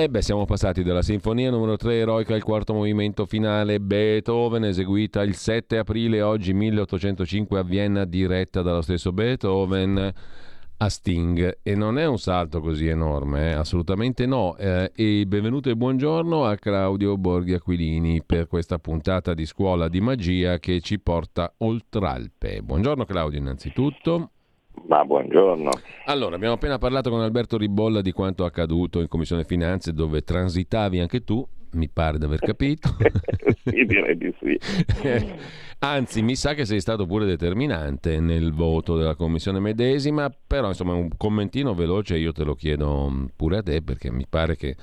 E beh, siamo passati dalla sinfonia numero 3 eroica al quarto movimento finale Beethoven, eseguita il 7 aprile oggi 1805 a Vienna, diretta dallo stesso Beethoven a Sting. E non è un salto così enorme, eh? assolutamente no. Eh, e benvenuto e buongiorno a Claudio Borghi Aquilini per questa puntata di Scuola di Magia che ci porta oltre Alpe. Buongiorno Claudio innanzitutto. Ma buongiorno. Allora, abbiamo appena parlato con Alberto Ribolla di quanto accaduto in Commissione Finanze dove transitavi anche tu, mi pare di aver capito. sì, direi di sì. Anzi, mi sa che sei stato pure determinante nel voto della Commissione medesima, però insomma un commentino veloce io te lo chiedo pure a te perché mi pare che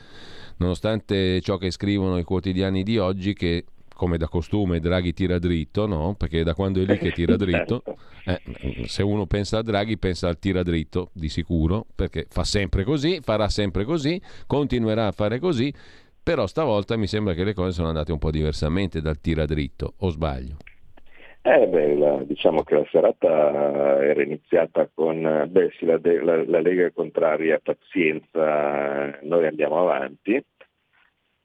nonostante ciò che scrivono i quotidiani di oggi che come da costume Draghi tira dritto, no? Perché da quando è lì che tira dritto, certo. eh, se uno pensa a Draghi pensa al tira dritto di sicuro, perché fa sempre così, farà sempre così, continuerà a fare così, però stavolta mi sembra che le cose sono andate un po' diversamente dal tira dritto, o sbaglio? Eh beh, la, diciamo che la serata era iniziata con, beh sì, la, la, la Lega è contraria, pazienza, noi andiamo avanti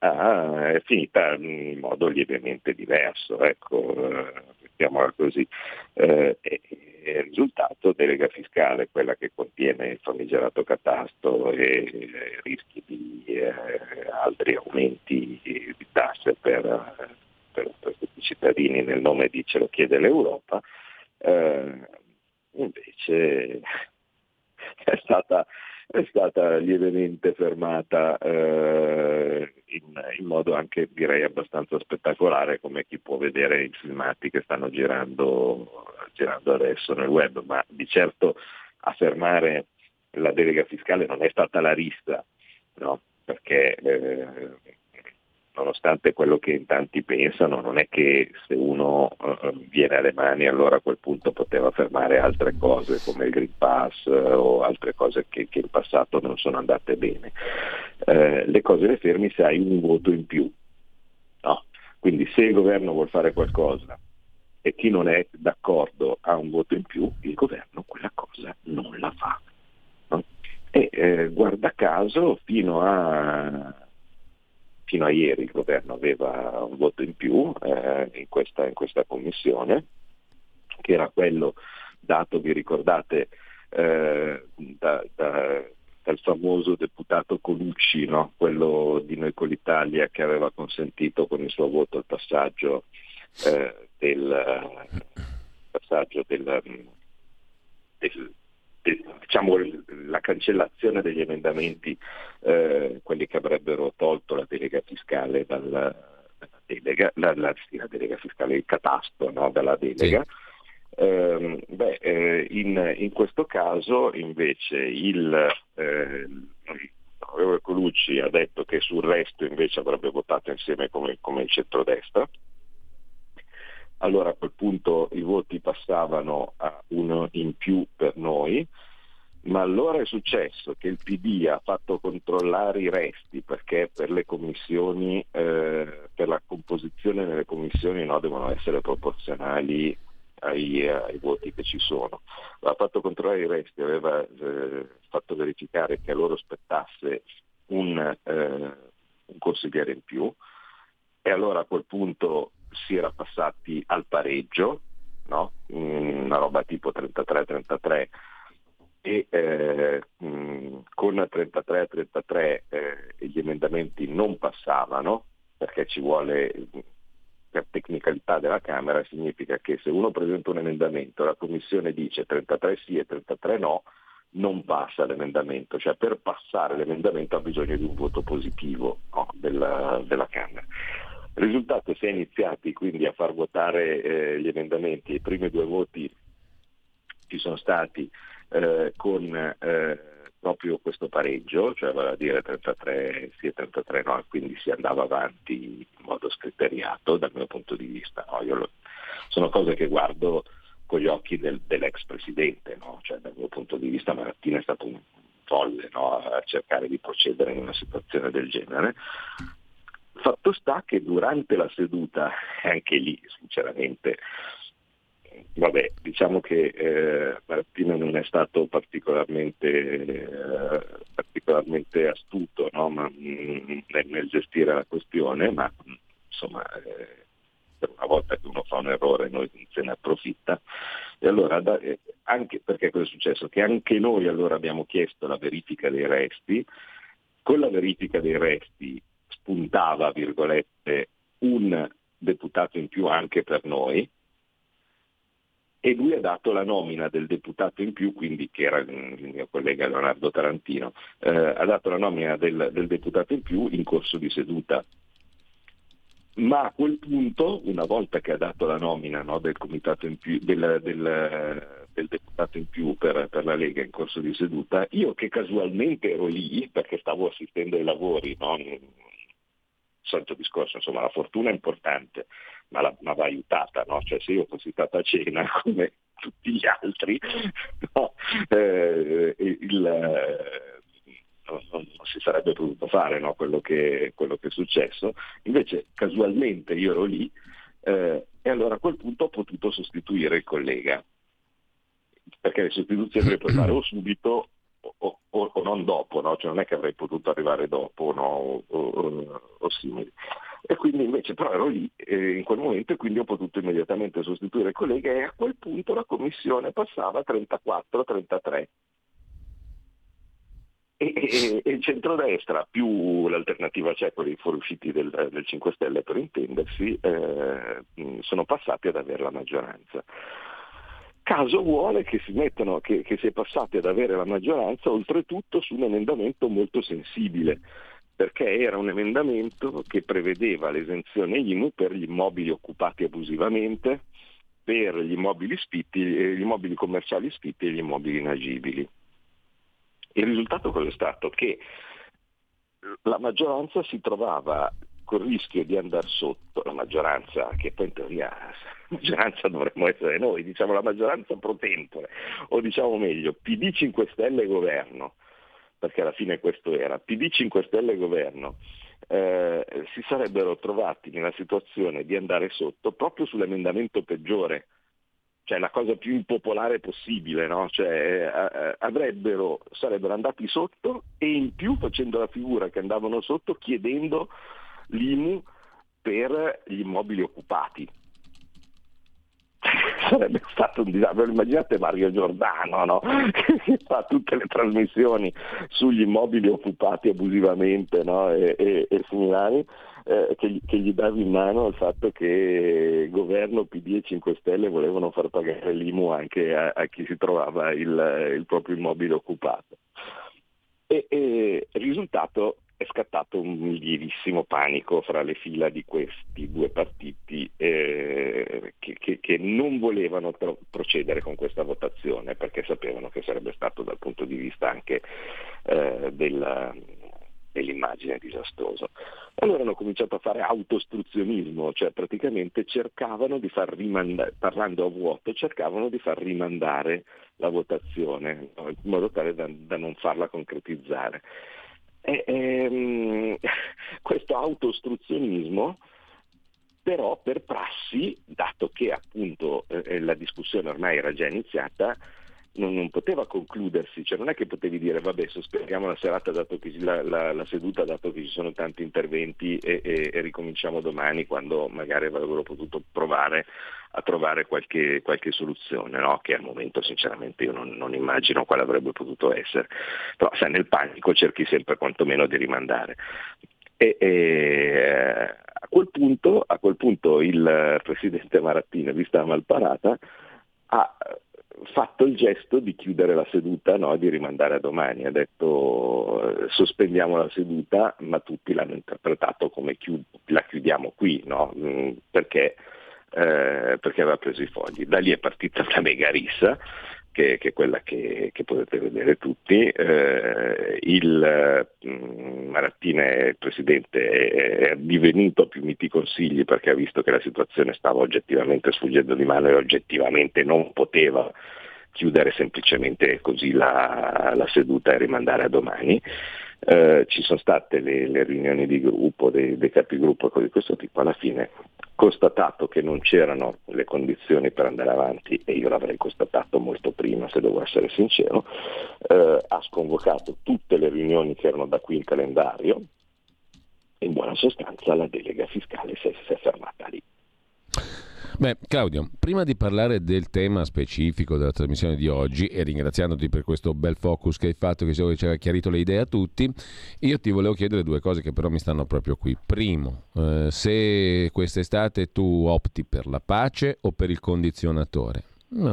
ah, è finita in modo lievemente diverso, ecco, mettiamola così. Eh, e, il risultato delega fiscale, quella che contiene il famigerato catasto e eh, rischi di eh, altri aumenti di tasse per, per, per questi cittadini nel nome di ce lo chiede l'Europa, eh, invece è stata è stata lievemente fermata eh, in, in, modo anche direi abbastanza spettacolare come chi può vedere i filmati che stanno girando, girando adesso nel web, ma di certo a fermare la delega fiscale non è stata la rissa, no? perché eh, nonostante quello che in tanti pensano, non è che se uno uh, viene alle mani allora a quel punto poteva fermare altre cose come il Green Pass uh, o altre cose che, che, in passato non sono andate bene. Uh, le cose le fermi se hai un voto in più. No? Quindi se il governo vuole fare qualcosa e chi non è d'accordo ha un voto in più, il governo quella cosa non la fa. No? E eh, guarda caso fino a fino a ieri il governo aveva un voto in più eh, in, questa, in, questa, commissione, che era quello dato, vi ricordate, eh, da, da, dal famoso deputato Colucci, no? quello di Noi con l'Italia che aveva consentito con il suo voto il passaggio eh, del, passaggio del, del diciamo, la cancellazione degli emendamenti, eh, quelli che avrebbero tolto la delega fiscale dalla, delega, la, la, la delega fiscale, il catasto no, dalla delega. Sì. Eh, beh, eh, in, in, questo caso invece il eh, Colucci ha detto che sul resto invece avrebbe votato insieme come, come il centrodestra allora a quel punto i voti passavano a uno in più per noi, ma allora è successo che il PD ha fatto controllare i resti perché per le commissioni, eh, per la composizione nelle commissioni no, devono essere proporzionali ai, ai, voti che ci sono. Ha fatto controllare i resti, aveva eh, fatto verificare che a loro spettasse un, eh, un consigliere in più e allora a quel punto si era passati al pareggio, no? Mm, una roba tipo 33-33 e eh, mm, con 33-33 eh, gli emendamenti non passavano perché ci vuole per tecnicalità della Camera significa che se uno presenta un emendamento la Commissione dice 33 sì e 33 no, non passa l'emendamento, cioè per passare l'emendamento ha bisogno di un voto positivo no, della, della Camera. Il risultato si è iniziati quindi a far votare eh, gli emendamenti, i primi due voti ci sono stati eh, con eh, proprio questo pareggio, cioè vale a dire 33 sì e 33 no, quindi si andava avanti in modo scriteriato dal mio punto di vista. No? Lo, sono cose che guardo con gli occhi del, dell'ex presidente, no? cioè, dal mio punto di vista Marattini è stato un folle a cercare di procedere in una situazione del genere. Fatto sta che durante la seduta, anche lì sinceramente, vabbè, diciamo che eh, Martino non è stato particolarmente, eh, particolarmente astuto no? ma, mh, mm, nel, gestire la questione, ma insomma eh, per una volta che uno fa un errore noi se ne approfitta. E allora, da, eh, anche perché cosa è successo? Che anche noi allora abbiamo chiesto la verifica dei resti, con la verifica dei resti spuntava, virgolette, un deputato in più anche per noi, e lui ha dato la nomina del deputato in più, quindi che era il mio collega Leonardo Tarantino, eh, ha dato la nomina del, del, deputato in più in corso di seduta. Ma a quel punto, una volta che ha dato la nomina no, del, più, del, del, del, deputato in più per, per, la Lega in corso di seduta, io che casualmente ero lì perché stavo assistendo ai lavori, no, solito discorso, insomma la fortuna è importante, ma, la, ma va aiutata, no? cioè se io fossi stata a cena come tutti gli altri, no? eh, il, eh, non, non, si sarebbe potuto fare no? quello, che, quello, che, è successo, invece casualmente io ero lì eh, e allora a quel punto ho potuto sostituire il collega, perché le sostituzioni le puoi fare o subito o, o, o non dopo, no? cioè non è che avrei potuto arrivare dopo no? o, o, simili. E quindi invece però ero lì eh, in quel momento e quindi ho potuto immediatamente sostituire il collega e a quel punto la commissione passava a 34-33. E, e, e, il centrodestra più l'alternativa c'è con i fuoriusciti del, del 5 Stelle per intendersi eh, sono passati ad avere la maggioranza caso vuole che si, mettano, che, che si è passati ad avere la maggioranza oltretutto su un emendamento molto sensibile, perché era un emendamento che prevedeva l'esenzione IMU per gli immobili occupati abusivamente, per gli immobili, spitti, eh, gli immobili commerciali spitti e gli immobili inagibili. Il risultato è stato? Che la maggioranza si trovava col rischio di andare sotto, la maggioranza, che poi in teoria maggioranza dovremmo essere noi, diciamo la maggioranza pro tempore, o diciamo meglio, PD 5 Stelle governo, perché alla fine questo era, PD 5 Stelle governo, eh, si sarebbero trovati nella situazione di andare sotto proprio sull'emendamento peggiore, cioè la cosa più impopolare possibile, no? cioè, eh, avrebbero, sarebbero andati sotto e in più facendo la figura che andavano sotto chiedendo l'IMU per gli immobili occupati. Sarebbe stato un disastro, immaginate Mario Giordano no? che fa tutte le trasmissioni sugli immobili occupati abusivamente no? e, e, e similari. Eh, che, che, gli dava in mano il fatto che governo PD e 5 Stelle volevano far pagare l'IMU anche a, a chi si trovava il, il proprio immobile occupato. E, e il risultato è scattato un lievissimo panico fra le fila di questi due partiti eh, che, che, che, non volevano pro- procedere con questa votazione perché sapevano che sarebbe stato dal punto di vista anche eh, della, dell'immagine disastroso. Allora hanno cominciato a fare autostruzionismo, cioè praticamente cercavano di far rimandare, parlando a vuoto, cercavano di far rimandare la votazione in modo tale da, da non farla concretizzare. E, ehm, questo autoostruzionismo però per prassi, dato che appunto eh, la discussione ormai era già iniziata, non, non, poteva concludersi, cioè non è che potevi dire vabbè sospendiamo la serata dato che la, la, la seduta dato che ci sono tanti interventi e, e, e, ricominciamo domani quando magari avrebbero potuto provare a trovare qualche, qualche soluzione, no? che al momento sinceramente io non, non, immagino quale avrebbe potuto essere, però sai nel panico cerchi sempre quantomeno di rimandare. E, e, a, quel punto, a quel punto il presidente Marattini, vista la malparata, ha fatto il gesto di chiudere la seduta, no? di rimandare a domani. Ha detto sospendiamo la seduta, ma tutti l'hanno interpretato come chiud- la chiudiamo qui, no? mm, perché, eh, perché aveva preso i fogli. Da lì è partita una mega rissa che, che, è quella che, che, potete vedere tutti. Eh, il mh, Marattine, il presidente, è, è divenuto a più miti consigli perché ha visto che la situazione stava oggettivamente sfuggendo di mano e oggettivamente non poteva chiudere semplicemente così la, la seduta e rimandare a domani. Eh, ci sono state le, le, riunioni di gruppo, dei, dei capigruppo e cose di questo tipo, alla fine constatato che non c'erano le condizioni per andare avanti, e io l'avrei constatato molto prima se devo essere sincero, eh, ha sconvocato tutte le riunioni che erano da qui in calendario, in buona sostanza la delega fiscale si è, si è fermata lì. Beh, Claudio, prima di parlare del tema specifico della trasmissione di oggi e ringraziandoti per questo bel focus che hai fatto, che ci ha chiarito le idee a tutti, io ti volevo chiedere due cose che però mi stanno proprio qui. Primo, eh, se quest'estate tu opti per la pace o per il condizionatore?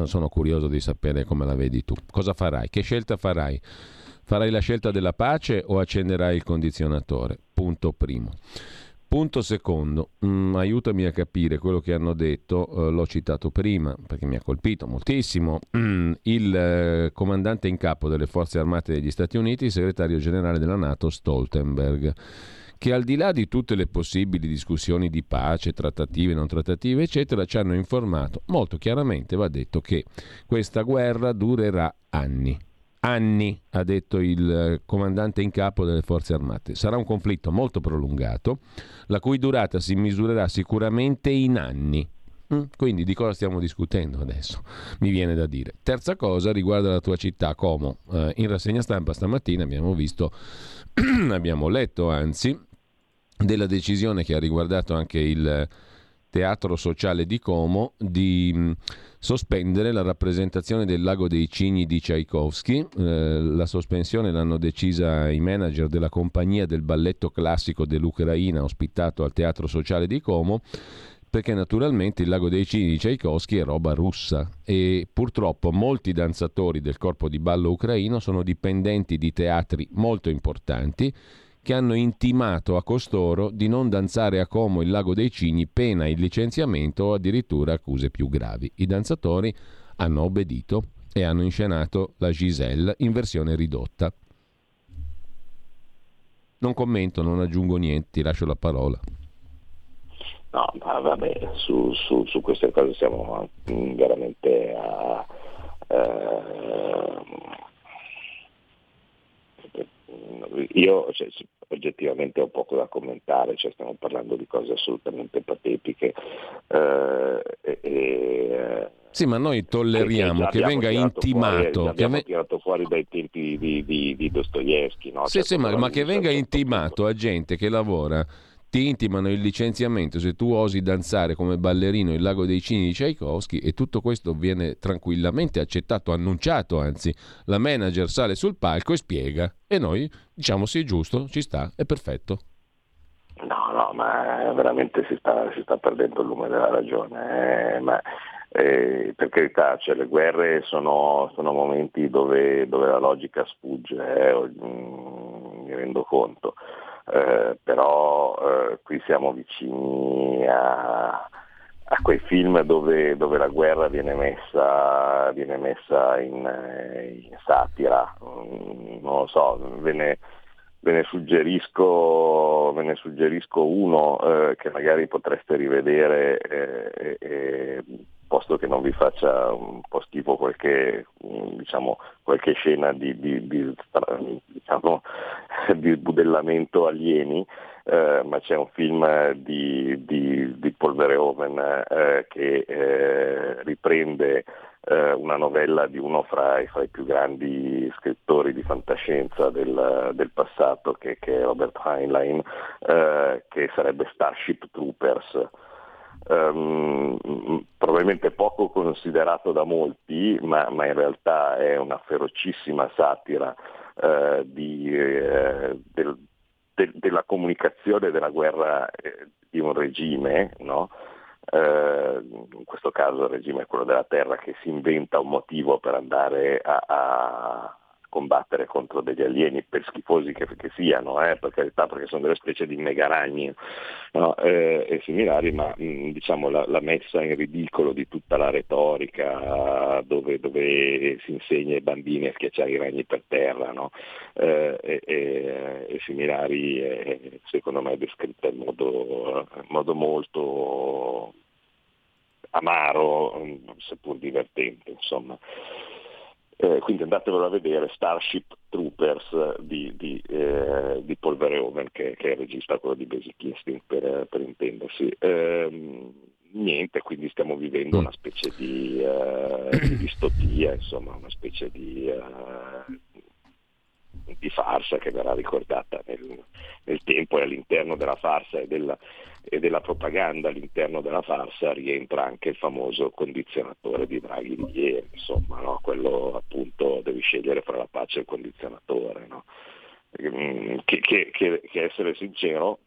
sono curioso di sapere come la vedi tu. Cosa farai? Che scelta farai? Farai la scelta della pace o accenderai il condizionatore? Punto primo. Punto secondo, mm, aiutami a capire quello che hanno detto, eh, l'ho citato prima perché mi ha colpito moltissimo, mm, il eh, comandante in capo delle forze armate degli Stati Uniti, il segretario generale della Nato Stoltenberg, che al di là di tutte le possibili discussioni di pace, trattative, non trattative, eccetera, ci hanno informato. Molto chiaramente, va detto che questa guerra durerà anni anni, ha detto il eh, comandante in capo delle forze armate. Sarà un conflitto molto prolungato, la cui durata si misurerà sicuramente in anni. Mm, quindi di cosa stiamo discutendo adesso? Mi viene da dire. Terza cosa riguarda la tua città, Como. Eh, in rassegna stampa stamattina abbiamo visto, abbiamo letto anzi, della decisione che ha riguardato anche il Teatro Sociale di Como di mm, sospendere la rappresentazione del Lago dei Cigni di Tchaikovsky. Eh, la sospensione l'hanno decisa i manager della compagnia del balletto classico dell'Ucraina ospitato al Teatro Sociale di Como perché naturalmente il Lago dei Cigni di Tchaikovsky è roba russa e purtroppo molti danzatori del corpo di ballo ucraino sono dipendenti di teatri molto importanti che hanno intimato a costoro di non danzare a Como il lago dei Cigni, pena il licenziamento o addirittura accuse più gravi. I danzatori hanno obbedito e hanno inscenato la Giselle in versione ridotta. Non commento, non aggiungo niente, ti lascio la parola. No, ma vabbè, su, su, su queste cose siamo veramente a... Eh, io cioè, oggettivamente ho poco da commentare, cioè, stiamo parlando di cose assolutamente patetiche. Eh, e, e, sì, ma noi tolleriamo che, venga intimato. Fuori, che abbiamo tirato fuori dai tempi di, di, di Dostoevsky. No? Sì, cioè, sì, ma, ma che venga intimato a gente che lavora ti intimano il licenziamento se tu osi danzare come ballerino il lago dei cini di Tchaikovsky e tutto questo viene tranquillamente accettato, annunciato, anzi la manager sale sul palco e spiega e noi diciamo sì giusto, ci sta, è perfetto. No, no, ma veramente si sta, si sta perdendo il lume della ragione, eh, ma eh, per carità, cioè, le guerre sono, sono momenti dove, dove, la logica sfugge, eh, mi rendo conto eh, però eh, qui siamo vicini a, a quei film dove, dove, la guerra viene messa, viene messa in, in, satira, mm, non lo so, ve ne, ve ne, suggerisco, ve ne suggerisco, uno eh, che magari potreste rivedere eh, posto che non vi faccia un po' schifo qualche, diciamo, qualche scena di, di, di, diciamo, di budellamento alieni, eh, ma c'è un film di, di Paul Verhoeven eh, che eh, riprende eh, una novella di uno fra, fra, i più grandi scrittori di fantascienza del, del passato, che, che, è Robert Heinlein, eh, che sarebbe Starship Troopers um, probabilmente poco considerato da molti, ma, ma, in realtà è una ferocissima satira uh, di, uh, del, de, della comunicazione della guerra eh, di un regime, no? Uh, in questo caso il regime è quello della terra che si inventa un motivo per andare a, a combattere contro degli alieni per schifosi che, che siano, eh, per carità, perché sono delle specie di megaragni no, eh, e similari, ma mh, diciamo la, la, messa in ridicolo di tutta la retorica dove, dove si insegna ai bambini a schiacciare i ragni per terra no, eh, e, e, e, similari è, secondo me descritta in modo, in modo molto amaro, seppur divertente. Insomma. Eh, quindi andatevelo a vedere Starship Troopers di, di, eh, di Paul Verhoeven, che, che, è il regista quello di Basic Instinct per, per intendersi. Eh, niente, quindi stiamo vivendo una specie di, uh, di distopia, insomma, una specie di, uh, di farsa che verrà ricordata nel, nel tempo e all'interno della farsa e della, e della, propaganda all'interno della farsa rientra anche il famoso condizionatore di Draghi di ieri, insomma, no? quello appunto devi scegliere fra la pace e il condizionatore. No? Mm, che, che, che, che essere sincero,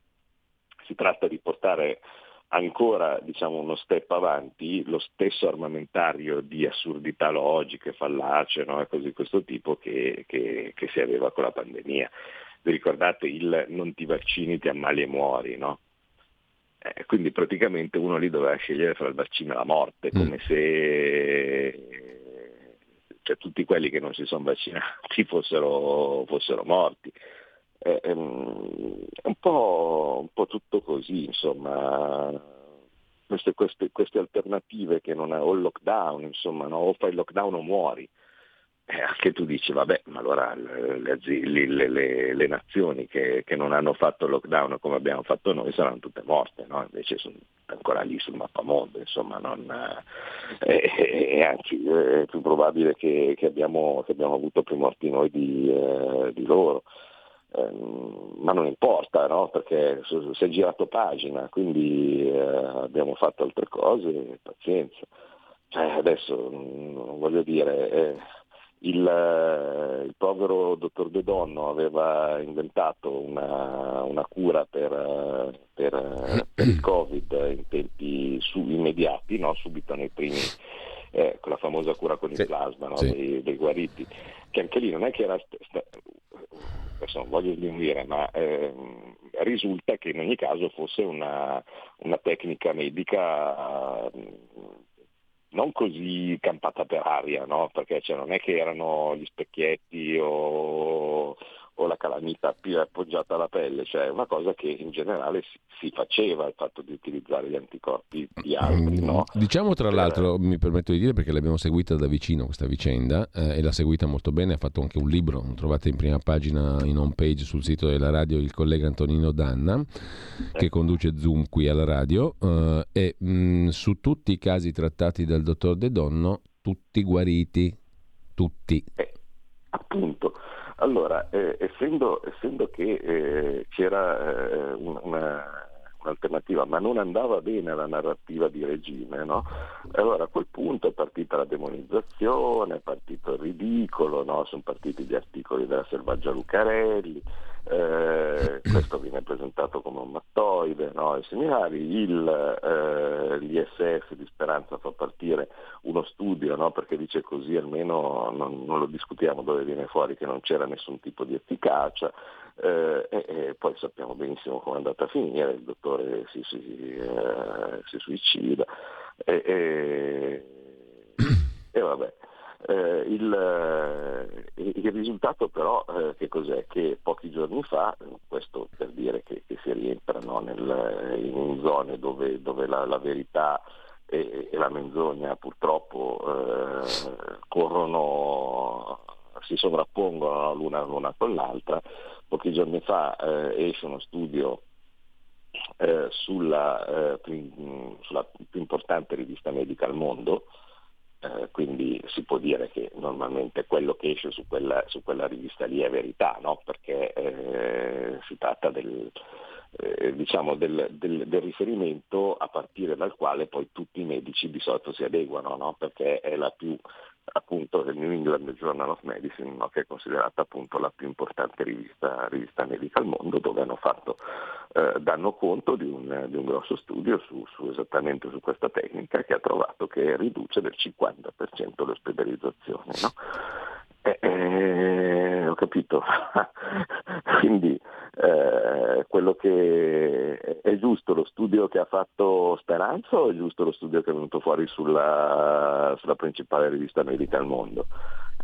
si tratta di portare ancora diciamo, uno step avanti lo stesso armamentario di assurdità logiche, fallacie no? e cose di questo tipo che, che, che, si aveva con la pandemia. Vi ricordate il non ti vaccini, ti ammali e muori, no? Eh, quindi praticamente uno lì doveva scegliere fra il vaccino e la morte, mm. come se cioè, tutti quelli che non si sono vaccinati fossero, fossero morti. Eh, è un po', un po', tutto così, insomma, queste, queste, queste alternative che non è, o il lockdown, insomma, no? o fai il lockdown o muori. Eh, anche tu dici, vabbè, ma allora le, le, le, le nazioni che, che, non hanno fatto lockdown come abbiamo fatto noi saranno tutte morte, no? invece sono ancora lì sul mappamondo, insomma, non, eh, eh, anzi è più probabile che, che, abbiamo, che, abbiamo, avuto più morti noi di, eh, di loro. Ehm, ma non importa, no? perché si è girato pagina, quindi eh, abbiamo fatto altre cose, pazienza. Cioè, adesso mm, voglio dire, eh, il, eh, il, povero dottor De Donno aveva inventato una, una cura per, per, per, il Covid in tempi su, immediati, no? subito nei primi, eh, con la famosa cura con il sì, plasma no? sì. dei, dei, guariti, che anche lì non è che era sta, adesso non voglio dire, ma eh, risulta che in ogni caso fosse una, una tecnica medica non così campata per aria, no? perché cioè, non è che erano gli specchietti o, o la calamita più appoggiata alla pelle, cioè una cosa che in generale si, si faceva il fatto di utilizzare gli anticorpi di altri. No? Mm, diciamo tra l'altro, mi permetto di dire perché l'abbiamo seguita da vicino questa vicenda eh, e l'ha seguita molto bene, ha fatto anche un libro, lo trovate in prima pagina in home page sul sito della radio il collega Antonino Danna che conduce Zoom qui alla radio eh, e mh, mm, su tutti i casi trattati dal dottor De Donno, tutti guariti, tutti. Eh, appunto. Allora, eh, essendo, essendo, che eh, c'era eh, una, un'alternativa, ma non andava bene la narrativa di regime, no? allora a quel punto è partita la demonizzazione, è partito il ridicolo, no? sono partiti gli articoli della selvaggia Lucarelli, eh, questo viene presentato come un mattoide, no? ai seminari, il, eh, l'ISS di Speranza fa partire uno studio no? perché dice così almeno non, non lo discutiamo dove viene fuori che non c'era nessun tipo di efficacia, eh, e, e, poi sappiamo benissimo come è andata a finire, il dottore si, si, eh, si suicida e, e, e vabbè. Eh, il, eh, il, risultato però eh, che cos'è? Che pochi giorni fa, questo per dire che, che si rientra no, nel, in zone dove, dove la, la, verità e, e, la menzogna purtroppo eh, corrono, si sovrappongono l'una, l'una con l'altra, pochi giorni fa eh, esce uno studio eh, sulla, più, sulla più importante rivista medica al mondo, eh, quindi si può dire che normalmente quello che esce su quella, su quella rivista lì è verità, no? perché eh, si tratta del, eh, diciamo del, del, del, riferimento a partire dal quale poi tutti i medici di solito si adeguano, no? perché è la più appunto del New England Journal of Medicine, no, che è considerata appunto la più importante rivista, rivista medica al mondo, dove hanno fatto, eh, danno conto di un, di un grosso studio su, su, esattamente su questa tecnica che ha trovato che riduce del 50% l'ospedalizzazione. No? Eh, eh, ho capito, quindi eh, quello che è giusto lo studio che ha fatto Speranza o è giusto lo studio che è venuto fuori sulla, sulla principale rivista medica al mondo?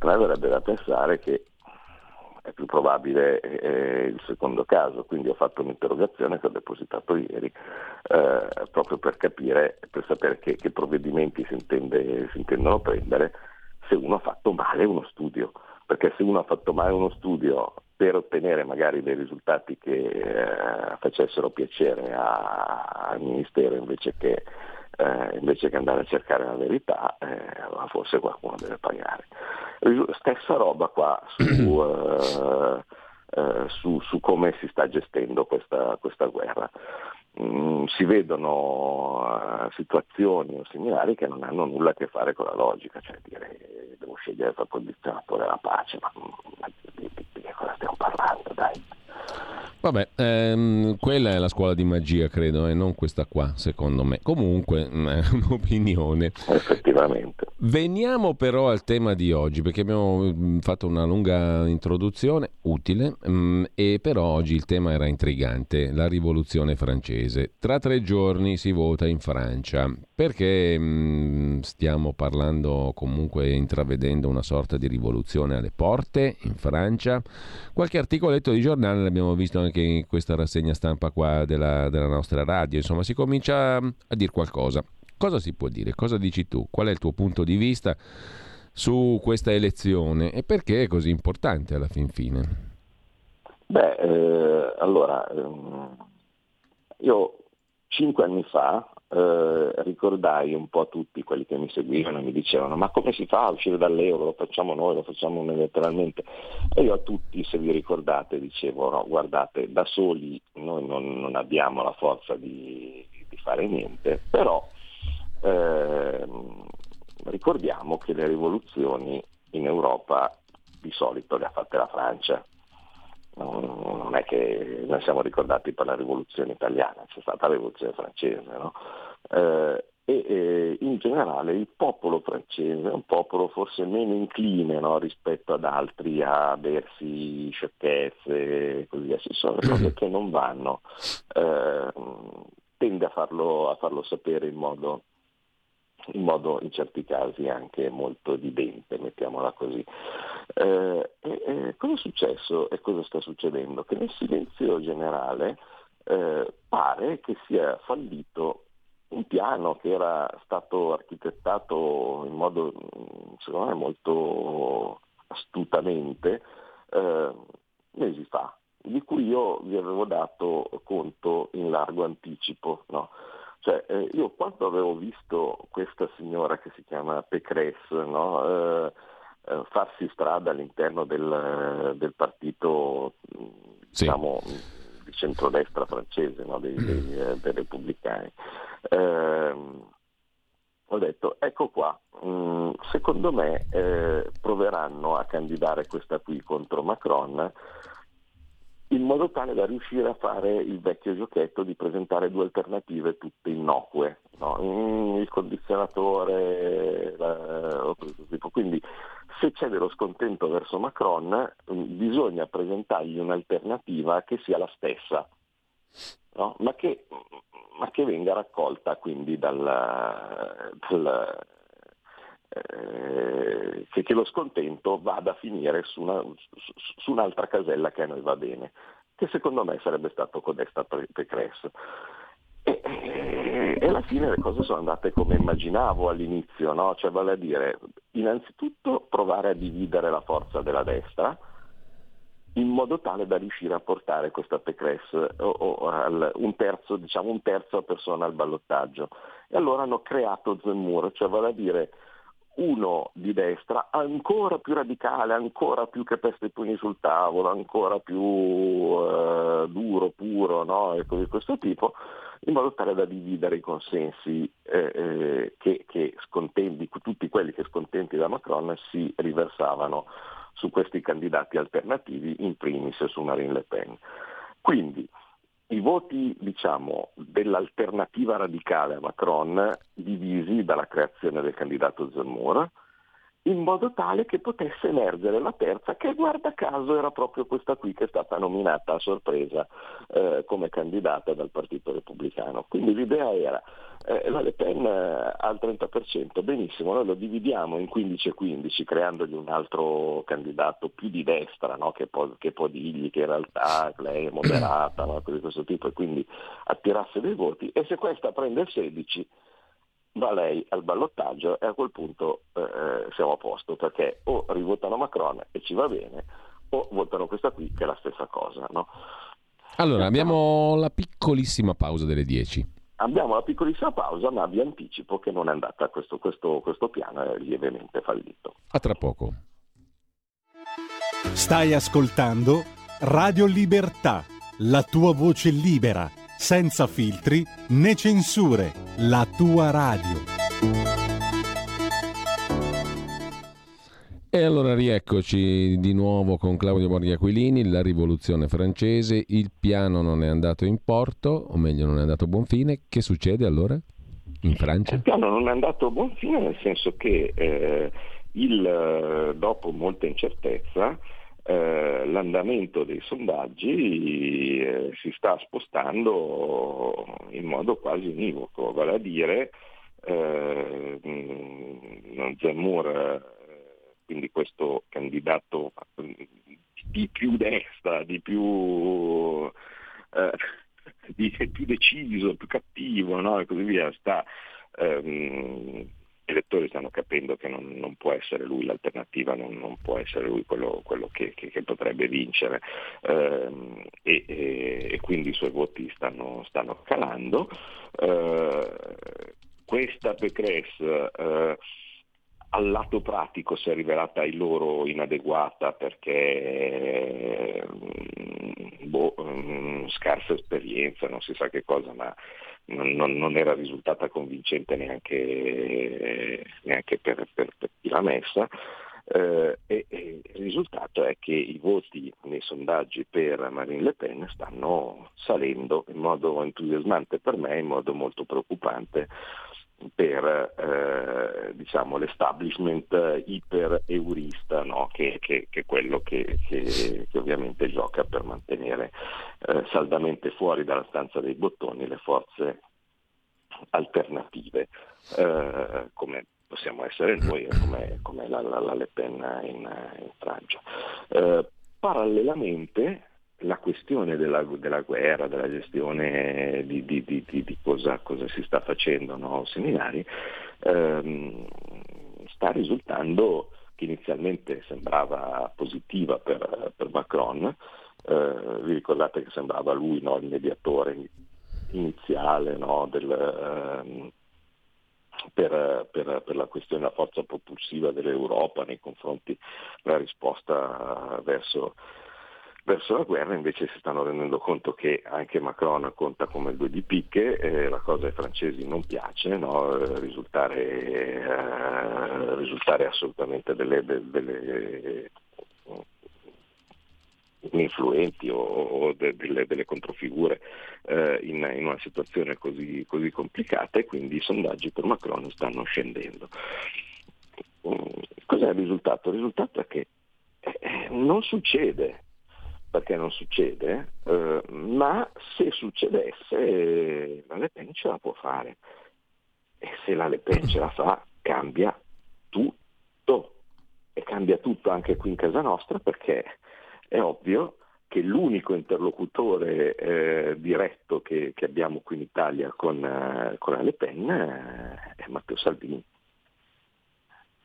A me verrebbe da pensare che è più probabile eh, il secondo caso, quindi ho fatto un'interrogazione che ho depositato ieri eh, proprio per capire, per sapere che, che provvedimenti si, intende, si intendono prendere se uno ha fatto male uno studio, perché se uno ha fatto male uno studio per ottenere magari dei risultati che eh, facessero piacere a, al Ministero invece che, eh, invece che, andare a cercare la verità, eh, forse qualcuno deve pagare. Stessa roba qua su, eh, eh, su, su come si sta gestendo questa, questa guerra. Mm, si vedono uh, situazioni o similari che non hanno nulla a che fare con la logica, cioè dire devo scegliere tra condizionatore della pace, ma, ma di, di, di, che cosa stiamo parlando, dai. Vabbè, ehm, quella è la scuola di magia, credo, e non questa qua, secondo me. Comunque, mm, è un'opinione. Effettivamente. Veniamo però al tema di oggi, perché abbiamo mm, fatto una lunga introduzione, utile, mm, e però oggi il tema era intrigante, la rivoluzione francese. Tra tre giorni si vota in Francia. Perché mh, stiamo parlando comunque intravedendo una sorta di rivoluzione alle porte in Francia? Qualche articoletto di giornale l'abbiamo visto anche in questa rassegna stampa qua della, della nostra radio, insomma si comincia a dire qualcosa. Cosa si può dire? Cosa dici tu? Qual è il tuo punto di vista su questa elezione e perché è così importante alla fin fine? Beh, eh, allora, ehm, io cinque anni fa eh, ricordai un po' a tutti quelli che mi seguivano e mi dicevano ma come si fa a uscire dall'euro, lo facciamo noi, lo facciamo unilateralmente. E io a tutti se vi ricordate dicevo no guardate da soli noi non, non abbiamo la forza di, di fare niente però eh, ricordiamo che le rivoluzioni in Europa di solito le ha fatte la Francia non è che noi siamo ricordati per la rivoluzione italiana, c'è stata la rivoluzione francese, no? eh, e, e, in generale il popolo francese è un popolo forse meno incline no, rispetto ad altri a bersi sciocchezze e così via, ci sono cose che non vanno, eh, tende a farlo, a farlo sapere in modo in modo in certi casi anche molto evidente, mettiamola così. Eh, e, e cosa è successo e cosa sta succedendo? Che nel silenzio generale eh, pare che sia fallito un piano che era stato architettato in modo, secondo me, molto astutamente eh, mesi fa, di cui io vi avevo dato conto in largo anticipo. No? Cioè, eh, io quando avevo visto questa signora che si chiama Pécresse no, eh, eh, farsi strada all'interno del, del partito sì. diciamo, di centrodestra francese, no, dei, dei, eh, dei, repubblicani, ehm, ho detto ecco qua, mh, mm, secondo me eh, proveranno a candidare questa qui contro Macron in modo tale da riuscire a fare il vecchio giochetto di presentare due alternative tutte innocue, no? mm, il condizionatore, la, quindi se c'è dello scontento verso Macron mm, bisogna presentargli un'alternativa che sia la stessa, no? ma, che, ma, che, venga raccolta quindi dal, dal eh, che, che, lo scontento vada a finire su, una, su, su, un'altra casella che a noi va bene, che secondo me sarebbe stato Codesta Pecres. E, e, e, alla fine le cose sono andate come immaginavo all'inizio, no? cioè vale a dire innanzitutto provare a dividere la forza della destra in modo tale da riuscire a portare questa Pecres o, o, al, un, terzo, diciamo, un terzo persona al ballottaggio. E allora hanno creato Zemmour, cioè vale a dire uno di destra ancora più radicale, ancora più che peste i pugni sul tavolo, ancora più eh, duro, puro, no? e cose di questo tipo, in modo tale da dividere i consensi eh, eh, che, che scontenti, tutti quelli che scontenti da Macron si riversavano su questi candidati alternativi, in primis su Marine Le Pen. Quindi i voti diciamo, dell'alternativa radicale a Macron divisi dalla creazione del candidato Zemmour, in modo tale che potesse emergere la terza, che guarda caso era proprio questa qui che è stata nominata a sorpresa eh, come candidata dal Partito Repubblicano. Quindi l'idea era eh, la Le Pen eh, al 30%, benissimo, noi lo dividiamo in 15 e 15 creandogli un altro candidato più di destra, no? che, può, che, può, dirgli che in realtà lei è moderata, no? di questo tipo, e quindi attirasse dei voti, e se questa prende il 16 va lei al ballottaggio e a quel punto eh, siamo a posto perché o rivotano Macron e ci va bene o votano questa qui che è la stessa cosa. No? Allora abbiamo la piccolissima pausa delle 10. Abbiamo la piccolissima pausa ma vi anticipo che non è andata questo, questo, questo piano, è lievemente fallito. A tra poco. Stai ascoltando Radio Libertà, la tua voce libera senza filtri né censure, la tua radio. E allora rieccoci di nuovo con Claudio Borghi Aquilini, la rivoluzione francese, il piano non è andato in porto, o meglio non è andato a buon fine, che succede allora in Francia? Il piano non è andato a buon fine nel senso che eh, il, dopo molta incertezza eh, l'andamento dei sondaggi eh, si sta spostando in modo quasi univoco, vale a dire eh, Zemmour, quindi questo candidato di più destra, di più, eh, di più deciso, più cattivo no? e così via, sta ehm, elettori stanno capendo che non, non può essere lui l'alternativa, non, non può essere lui quello, quello che, che, che, potrebbe vincere eh, e, e, quindi i suoi voti stanno, stanno calando. Eh, questa Pécresse eh, al lato pratico si è rivelata ai loro inadeguata perché boh, mm, scarsa esperienza, non si sa che cosa, ma non, non, era risultata convincente neanche, neanche per, per, per, chi l'ha messa. Eh, e, e, il risultato è che i voti nei sondaggi per Marine Le Pen stanno salendo in modo entusiasmante per me, in modo molto preoccupante per eh, diciamo, l'establishment iper-eurista, no? che, che, che, è quello che, che, ovviamente gioca per mantenere eh, saldamente fuori dalla stanza dei bottoni le forze alternative, eh, come possiamo essere noi e come, come la, la, la, Le Pen in, in Francia. Eh, parallelamente la questione della, della, guerra, della gestione di, di, di, di cosa, cosa, si sta facendo no? seminari, ehm, sta risultando che inizialmente sembrava positiva per, per Macron, eh, vi ricordate che sembrava lui no, il mediatore iniziale no, del, ehm, per, per, per, la questione della forza propulsiva dell'Europa nei confronti della risposta verso verso la guerra invece si stanno rendendo conto che anche Macron conta come due di picche, eh, la cosa ai francesi non piace, no? risultare, eh, risultare, assolutamente delle, delle, delle influenti o, o de, delle, delle, controfigure eh, in, in, una situazione così, così, complicata e quindi i sondaggi per Macron stanno scendendo. Mm, cos'è il risultato? Il risultato è che eh, non succede perché non succede, eh, ma se succedesse la Le Pen ce la può fare. E se la Le Pen ce la fa cambia tutto. E cambia tutto anche qui in casa nostra perché è ovvio che l'unico interlocutore eh, diretto che, che, abbiamo qui in Italia con, eh, con la Le Pen eh, è Matteo Salvini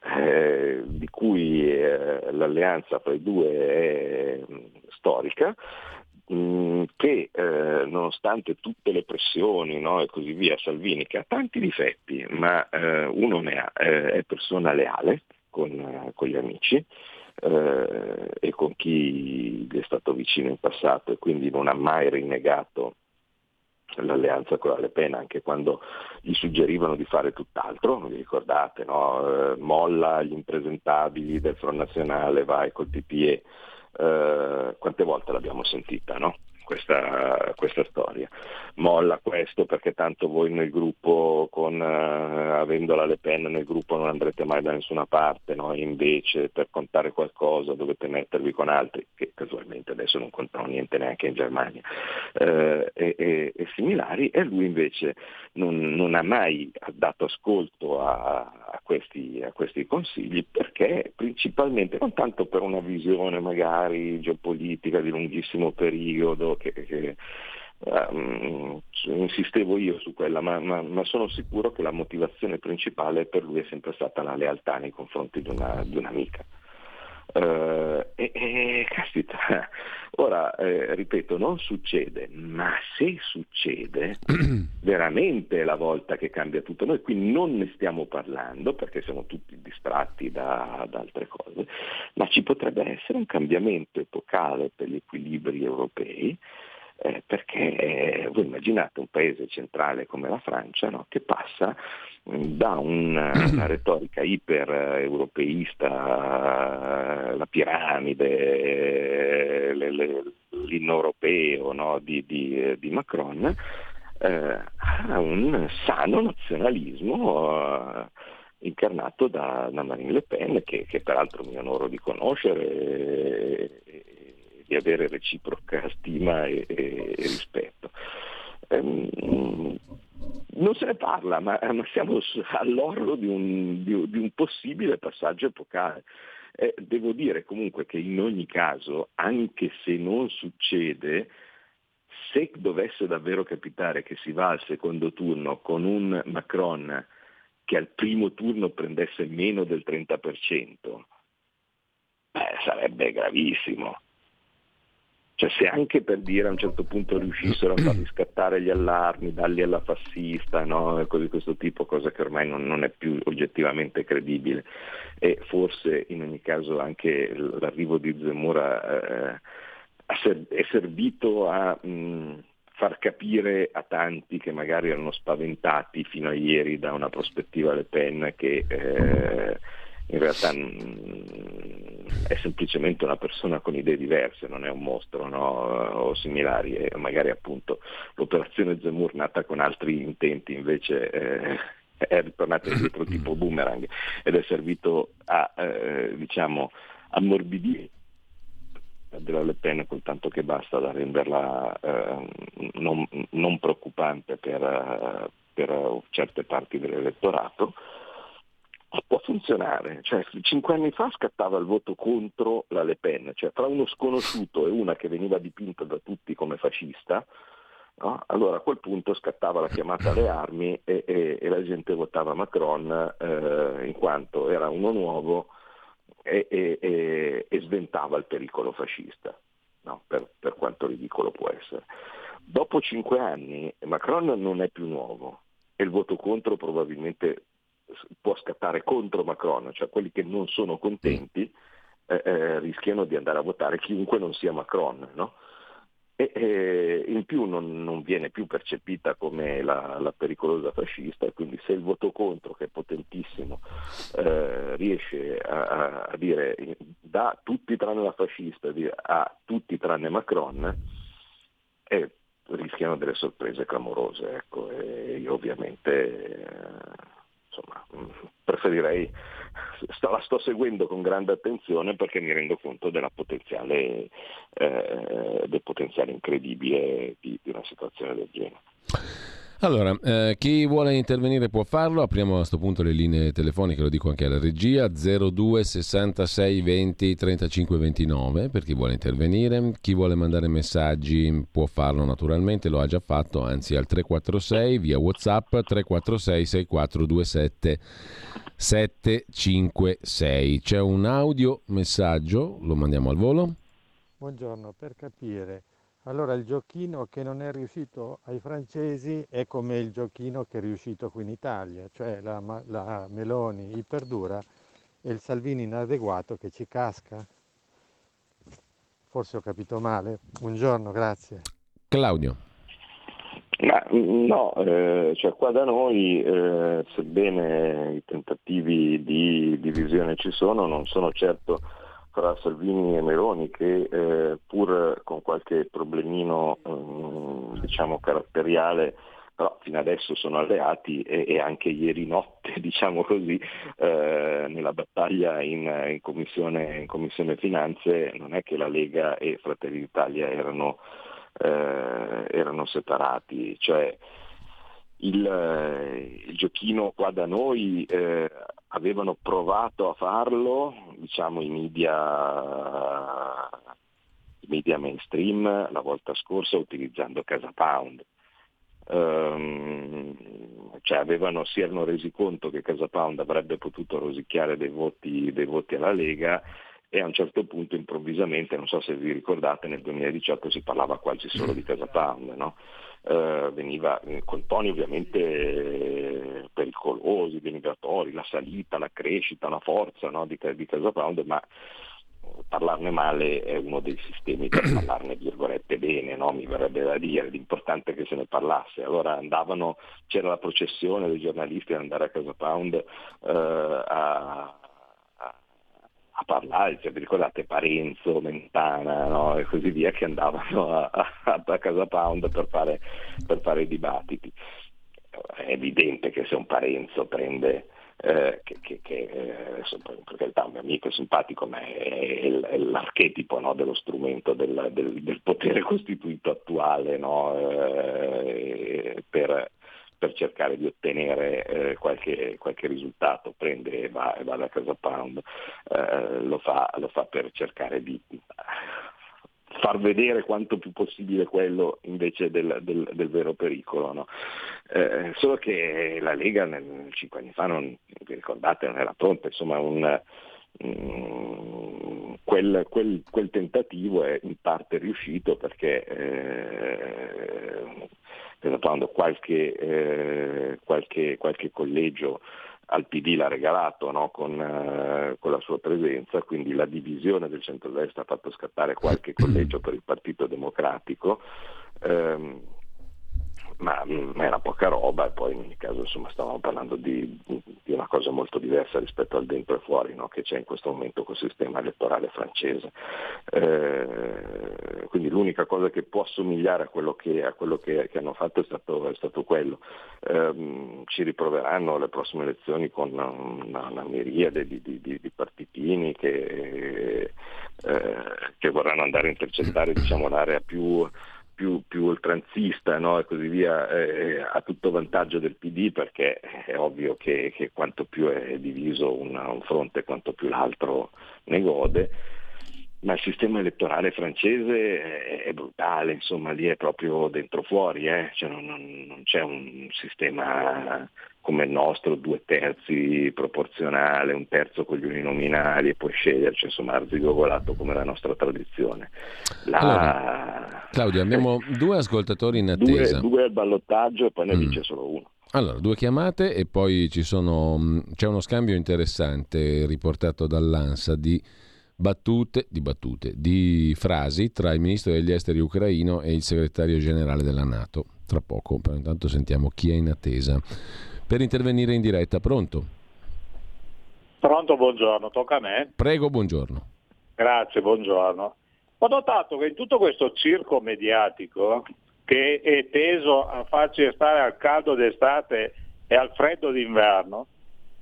eh, di cui eh, l'alleanza tra i due è mm, storica, mh, mm, che eh, nonostante tutte le pressioni no, e così via, Salvini che ha tanti difetti, ma eh, uno ne ha, eh, è persona leale con, con gli amici, e con chi gli è stato vicino in passato e quindi non ha mai rinnegato l'alleanza con la Le Pen anche quando gli suggerivano di fare tutt'altro, vi ricordate, no? eh, molla gli impresentabili del Front Nazionale, vai col PPE, eh, quante volte l'abbiamo sentita, no? Questa, questa, storia. Molla questo perché tanto voi nel gruppo, con, uh, avendo la Le Pen nel gruppo non andrete mai da nessuna parte, no? invece per contare qualcosa dovete mettervi con altri, che casualmente adesso non contano niente neanche in Germania, uh, e, e, e, similari, e lui invece non, non ha mai dato ascolto a, a, questi, a questi consigli perché principalmente non tanto per una visione magari geopolitica di lunghissimo periodo, che, che um, insistevo io su quella, ma, ma, ma, sono sicuro che la motivazione principale per lui è sempre stata la lealtà nei confronti di, una, di un'amica. Uh, e, e caspita, ora eh, ripeto, non succede, ma se succede, veramente è la volta che cambia tutto. Noi qui non ne stiamo parlando perché siamo tutti distratti da, da altre cose, ma ci potrebbe essere un cambiamento epocale per gli equilibri europei eh, perché eh, voi immaginate un paese centrale come la Francia no, che passa mm, da una, una retorica iper europeista, la piramide, le, le, l'inno europeo no, di, di, di, Macron, eh, a un sano nazionalismo. Eh, incarnato da, da, Marine Le Pen, che, che peraltro mi onoro di conoscere di avere reciproca stima e, e, e rispetto. Ehm, non se ne parla, ma, ma siamo all'orlo di un, di, di un, possibile passaggio epocale. Eh, devo dire comunque che in ogni caso, anche se non succede, se dovesse davvero capitare che si va al secondo turno con un Macron che al primo turno prendesse meno del 30%, beh, sarebbe gravissimo. Cioè se anche per dire a un certo punto riuscissero a farli scattare gli allarmi, darli alla fascista, no? cose di questo tipo, cosa che ormai non, non, è più oggettivamente credibile. E forse in ogni caso anche l'arrivo di Zemura eh, è servito a mh, far capire a tanti che magari erano spaventati fino a ieri da una prospettiva Le Pen che... Eh, in realtà mh, è semplicemente una persona con idee diverse, non è un mostro no? o similari e magari appunto l'operazione Zemmour nata con altri intenti invece eh, è ritornata indietro tipo boomerang ed è servito a eh, diciamo ammorbidire della Le Pen col tanto che basta da renderla eh, non, non, preoccupante per, per certe parti dell'elettorato può funzionare, cioè, cinque anni fa scattava il voto contro la Le Pen, cioè tra uno sconosciuto e una che veniva dipinta da tutti come fascista, no? allora a quel punto scattava la chiamata alle armi e, e, e la gente votava Macron eh, in quanto era uno nuovo e, e sventava il pericolo fascista, no? per, per quanto ridicolo può essere. Dopo cinque anni Macron non è più nuovo e il voto contro probabilmente può scattare contro Macron, cioè quelli che non sono contenti eh, eh, rischiano di andare a votare chiunque non sia Macron. No? E, e, in più non, non, viene più percepita come la, la, pericolosa fascista e quindi se il voto contro, che è potentissimo, eh, riesce a, a, dire da tutti tranne la fascista a tutti tranne Macron, eh, rischiano delle sorprese clamorose. Ecco, e io ovviamente eh, insomma, preferirei, la sto seguendo con grande attenzione perché mi rendo conto potenziale, eh, del potenziale incredibile di, di una situazione del genere. Allora, eh, chi vuole intervenire può farlo, apriamo a questo punto le linee telefoniche, lo dico anche alla regia, 02 66 20 35 29 per chi vuole intervenire, chi vuole mandare messaggi può farlo naturalmente, lo ha già fatto, anzi al 346 via Whatsapp 346 6427 756. C'è un audio messaggio, lo mandiamo al volo. Buongiorno, per capire allora il giochino che non è riuscito ai francesi è come il giochino che è riuscito qui in Italia, cioè la, la Meloni iperdura e il Salvini inadeguato che ci casca. Forse ho capito male. Buongiorno, grazie. Claudio. Ma, mm, no, eh, cioè qua da noi, eh, sebbene i tentativi di divisione ci sono, non sono certo fra Salvini e Meloni che eh, pur con qualche problemino mm, diciamo caratteriale però fino adesso sono alleati e, e anche ieri notte, diciamo così, eh, nella battaglia in, in, commissione, in, commissione, Finanze non è che la Lega e Fratelli d'Italia erano, eh, erano separati, cioè il, eh, il, giochino qua da noi eh, avevano provato a farlo, diciamo i media, i media mainstream la volta scorsa utilizzando Casa Pound. Ehm, cioè avevano, si erano resi conto che Casa Pound avrebbe potuto rosicchiare dei voti, dei voti alla Lega e a un certo punto improvvisamente, non so se vi ricordate, nel 2018 si parlava quasi solo di Casa Pound, no? eh, veniva con toni ovviamente eh, pericolosi, denigratori, la salita, la crescita, la forza no? di, di Casa Pound, ma parlarne male è uno dei sistemi per parlarne virgolette bene, no? mi verrebbe da dire, l'importante è che se ne parlasse. Allora andavano, c'era la processione dei giornalisti ad andare a Casa Pound eh, a, a parlare, cioè, vi ricordate Parenzo, Mentana no? e così via che andavano a, a, a Casa Pound per fare, per fare i dibattiti. È evidente che se un Parenzo prende eh, che, che, che eh, per carità un mio amico è simpatico, ma è, è, è l'archetipo no, dello strumento del, del, del, potere costituito attuale no, eh, per, per, cercare di ottenere eh, qualche, qualche, risultato, prende e va, e va da casa Pound, eh, lo fa, lo fa per cercare di far vedere quanto più possibile quello invece del, del, del vero pericolo. No? Eh, solo che la Lega nel, cinque anni fa, non, vi ricordate, non era pronta, insomma un, um, quel, quel, quel, tentativo è in parte riuscito perché eh, qualche, eh, qualche, qualche collegio al PD l'ha regalato no? con, eh, con, la sua presenza, quindi la divisione del centro-destra ha fatto scattare qualche collegio per il Partito Democratico. Ehm, ma, ma, era poca roba e poi in ogni caso insomma, stavamo parlando di, di, una cosa molto diversa rispetto al dentro e fuori no? che c'è in questo momento col sistema elettorale francese. Eh, quindi l'unica cosa che può assomigliare a quello che, a quello che, che hanno fatto è stato, è stato quello. Eh, ci riproveranno le prossime elezioni con una, una miriade di, di, di, partitini che, eh, che vorranno andare a intercettare diciamo, l'area più, più oltranzista no? e così via eh, a tutto vantaggio del PD perché è ovvio che, che quanto più è diviso una, un fronte quanto più l'altro ne gode ma il sistema elettorale francese è, brutale, insomma lì è proprio dentro fuori, eh? cioè non, non, c'è un sistema come il nostro, due terzi proporzionale, un terzo con gli uninominali e poi sceglierci, insomma, arzigogolato come la nostra tradizione. La... Allora, Claudio, abbiamo due ascoltatori in attesa. Due, due al ballottaggio e poi ne mm. vince solo uno. Allora, due chiamate e poi sono, mm, c'è uno scambio interessante riportato dall'ANSA di battute, di battute, di frasi tra il ministro degli esteri ucraino e il segretario generale della Nato. Tra poco, però intanto sentiamo chi è in attesa per intervenire in diretta. Pronto? Pronto, buongiorno, tocca a me. Prego, buongiorno. Grazie, buongiorno. Ho notato che in tutto questo circo mediatico che è teso a farci stare al caldo d'estate e al freddo d'inverno,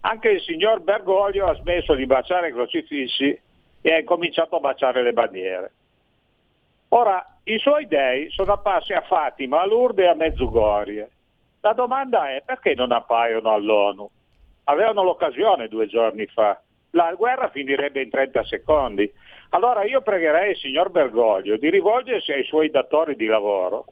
anche il signor Bergoglio ha smesso di baciare i crocifissi e ha cominciato a baciare le bandiere. Ora, i suoi dei sono apparsi a Fatima, a Lourdes e a Mezzugorie la domanda è perché non appaiono all'ONU? Avevano l'occasione due giorni fa. La guerra finirebbe in 30 secondi. Allora io pregherei il signor Bergoglio di rivolgersi ai suoi datori di lavoro